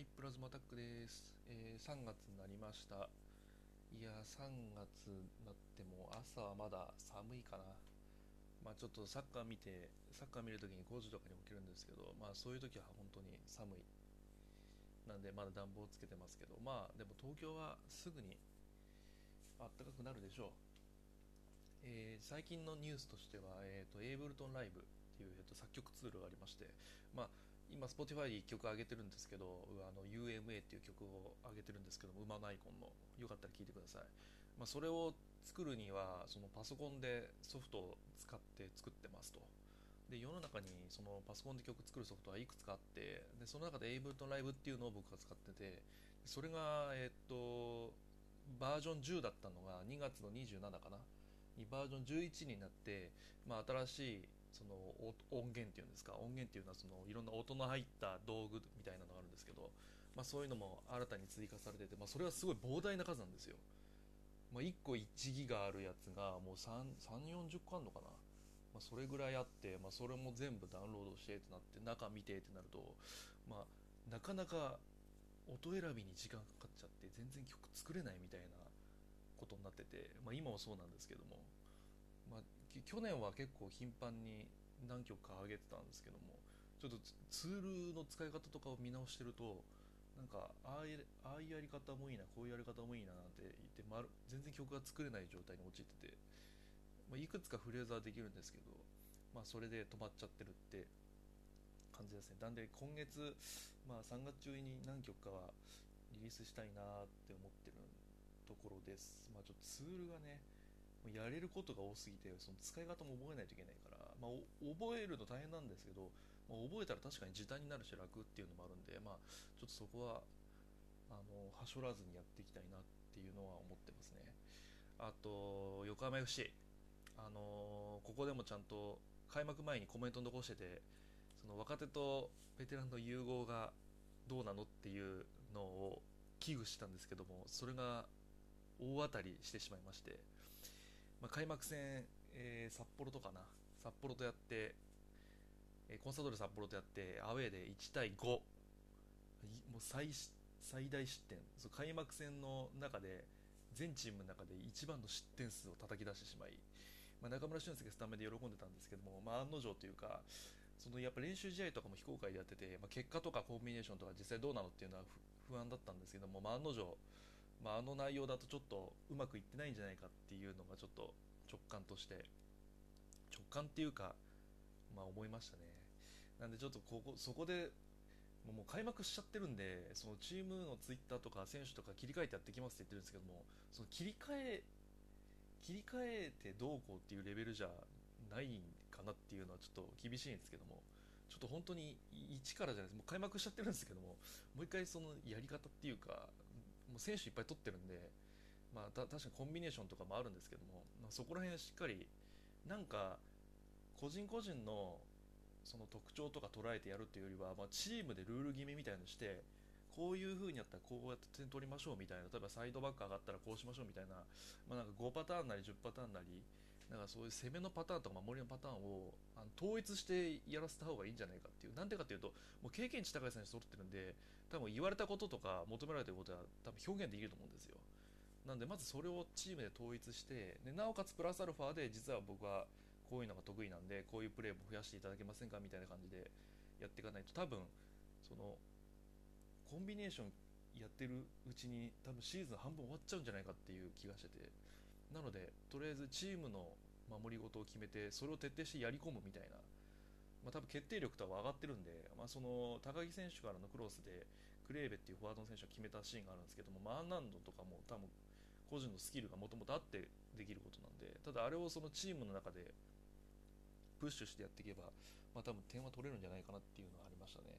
はい、プラズマタックです。えー3月になりました。いや、3月になっても朝はまだ寒いかな。まあちょっとサッカー見て、サッカー見るときに5時とかに起きるんですけど、まあそういうときは本当に寒い。なんでまだ暖房つけてますけど、まあでも東京はすぐに暖かくなるでしょう。えー最近のニュースとしては、えー、とエイブルトンライブっていう、えー、と作曲ツールがありまして、まあ、今 Spotify で1曲上げてるんですけどあの UMA っていう曲を上げてるんですけど馬のアイコンの。よかったら聴いてください、まあ、それを作るにはそのパソコンでソフトを使って作ってますと。で世の中にそのパソコンで曲作るソフトはいくつかあってでその中で Ableton Live っていうのを僕が使っててそれがえっとバージョン10だったのが2月の27かな。にバージョン11になって、まあ、新しいその音源っていうんですか？音源っていうのはそのいろんな音の入った道具みたいなのがあるんですけど、まあ、そういうのも新たに追加されてて、まあ、それはすごい膨大な数なんですよ、まあ、1個1ギガあるやつがもう3 40個あるのかな、まあ、それぐらいあって、まあ、それも全部ダウンロードしてってなって中見てってなると、まあ、なかなか音選びに時間かかっちゃって全然曲作れないみたいなことになってて、まあ、今もそうなんですけども、まあ、去年は結構頻繁に何曲か上げてたんですけどもちょっとツールの使い方とかを見直してるとなんかああいうやり方もいいなこういうやり方もいいななんて言って、まる全然曲が作れない状態に陥ってて、まあ、いくつかフレーズはできるんですけど、まあ、それで止まっちゃってるって感じですね。なんで今月、まあ、3月中に何曲かはリリースしたいなって思ってるところです、まあ、ちょっとツールがねやれることが多すぎてその使い方も覚えないといけないから、まあ、覚えるの大変なんですけど、まあ、覚えたら確かに時短になるし楽っていうのもあるんで、まあ、ちょっとそこはあのはしょらずにやっていきたいなっていうのは思ってますね。あと横浜 FC あのここでもちゃんと開幕前にコメント残しててその若手とベテランの融合がどうなのっていうのを危惧したんですけどもそれが大当たりしてしまいまして、まあ、開幕戦、えー札幌とかな。札幌とやって、えーコンサドーレ札幌とやってアウェーで1対5もう最最大失点。そう開幕戦の中で全チームの中で一番の失点数を叩き出してしまい、まあ、中村俊輔スタメンで喜んでたんですけども、まあ、案の定というかそのやっぱ練習試合とかも非公開でやってて、まあ、結果とかコンビネーションとか実際どうなのっていうのは不不安だったんですけども、まあ、案の定、まあ、あの内容だとちょっとうまくいってないんじゃないかっていうのがちょっと直感として直感っていうか、まあ、思いましたね。なんでちょっとここそこでもう開幕しちゃってるんでそのチームのツイッターとか選手とか切り替えてやってきますって言ってるんですけどもその切り替え切り替えてどうこうっていうレベルじゃないかなっていうのはちょっと厳しいんですけどもちょっと本当に一からじゃないです。もう開幕しちゃってるんですけどももう一回そのやり方っていうかもう選手いっぱい取ってるんで、まあ、た確かにコンビネーションとかもあるんですけども、まあ、そこら辺しっかりなんか個人個人のその特徴とか捉えてやるっていうよりは、まあ、チームでルール決めみたいにしてこういう風にやったらこうやって点取りましょうみたいな例えばサイドバック上がったらこうしましょうみたいな,、まあ、なんか5パターンなり10パターンなりなんかそういう攻めのパターンとか守りのパターンをあの統一してやらせた方がいいんじゃないかっていうなんでかっていうともう経験値高い選手揃ってるんで多分言われたこととか求められてることは多分表現できると思うんですよ。なんでまずそれをチームで統一してでなおかつプラスアルファで実は僕はこういうのが得意なんでこういうプレーも増やしていただけませんかみたいな感じでやっていかないと多分そのコンビネーションやってるうちに多分シーズン半分終わっちゃうんじゃないかっていう気がしてて。なのでとりあえずチームの守り事を決めてそれを徹底してやり込むみたいな、まあ、多分決定力とは上がってるんで、まあ、その高木選手からのクロスでクレーベっていうフォワードの選手が決めたシーンがあるんですけども、まあ、アンナンドとかも多分個人のスキルがもともとあってできることなんでただあれをそのチームの中でプッシュしてやっていけば、まあ、多分点は取れるんじゃないかなっていうのはありましたね。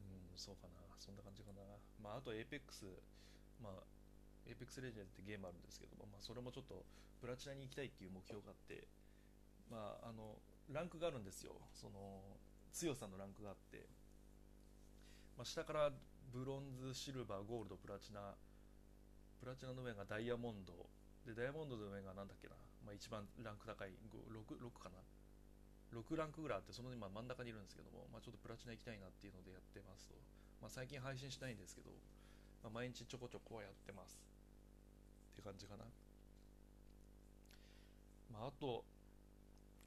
うん、そうかな、そんな感じかな。まあ、あと APEX、まあ、APEX レジェンドってゲームあるんですけども、まあ、それもちょっとプラチナに行きたいっていう目標があって、まあ、あのランクがあるんですよ、その強さのランクがあって、まあ、下からブロンズ、シルバー、ゴールド、プラチナ、プラチナの上がダイヤモンド、でダイヤモンドの上がなんだっけな、まあ、一番ランク高い。6, 6かな。6ランクぐらいあってその今真ん中にいるんですけども、まあ、ちょっとプラチナ行きたいなっていうのでやってますと。まあ、最近配信しないんですけど、まあ、毎日ちょこちょこはやってます。って感じかな、まあ、あと、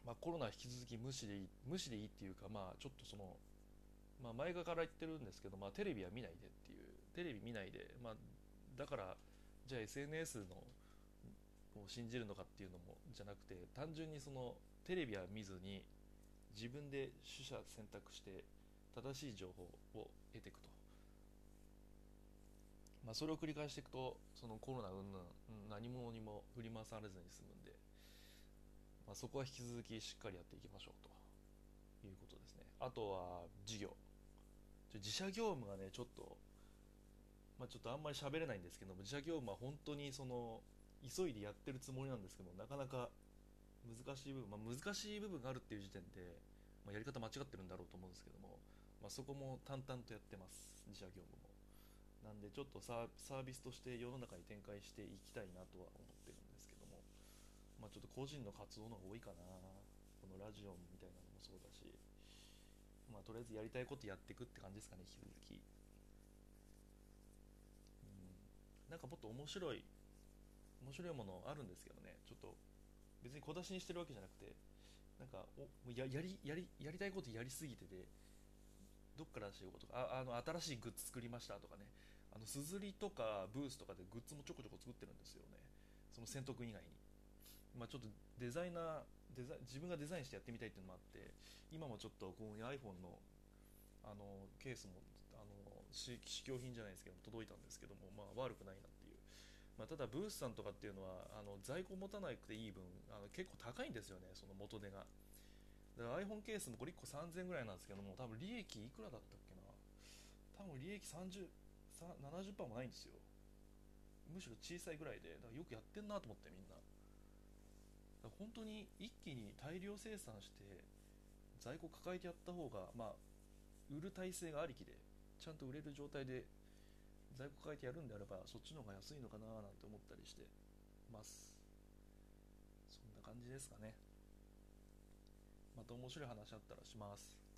まあ、コロナ引き続き無視でいい無視でいいっていうかまあちょっとその、まあ、前から言ってるんですけど、まあ、テレビは見ないでっていうテレビ見ないで、まあ、だからじゃあ SNS のを信じるのかっていうのもじゃなくて単純にそのテレビは見ずに自分で取捨選択して正しい情報を得ていくと、まあ、それを繰り返していくとそのコロナ云々何者にも振り回されずに済むんで、まあ、そこは引き続きしっかりやっていきましょうということですね。あとは事業。自社業務がねちょっとまあ、ちょっとあんまり喋れないんですけども自社業務は本当にその急いでやってるつもりなんですけどもなかなか難しい部分、まあ、難しい部分があるっていう時点で、まあ、やり方間違ってるんだろうと思うんですけども、まあ、そこも淡々とやってます。自社業務も。なんでちょっとサービスとして世の中に展開していきたいなとは思ってるんですけども、まあ、ちょっと個人の活動の方が多いかな。このラジオみたいなのもそうだし。まあとりあえずやりたいことやっていくって感じですかね引き続き。うん。なんかもっと面白い面白いものあるんですけどね。ちょっと別に小出しにしてるわけじゃなくて。なんかおややりやりやりたいことやりすぎててどっから出していこうとか。ああの新しいグッズ作りましたとかね。あのすずりとかブースとかでグッズもちょこちょこ作ってるんですよね。その戦闘以外に。まあちょっとデザイナーデザ自分がデザインしてやってみたいっていうのもあって今もちょっとこう iPhone のあのケースもあの試供品じゃないですけど届いたんですけども、まあ、悪くないなっていう、まあ、ただブースさんとかっていうのはあの在庫持たなくていい分あの結構高いんですよねその元値が。だから iPhone ケースもこれ1個3000円ぐらいなんですけども多分利益いくらだったっけな。多分利益30 70%もないんですよ。むしろ小さいぐらいでだからよくやってんなと思ってみんな。本当に一気に大量生産して在庫抱えてやった方がまあ売る体制がありきでちゃんと売れる状態で在庫抱えてやるんであればそっちの方が安いのかななんて思ったりしてます。そんな感じですかね。また面白い話あったらします。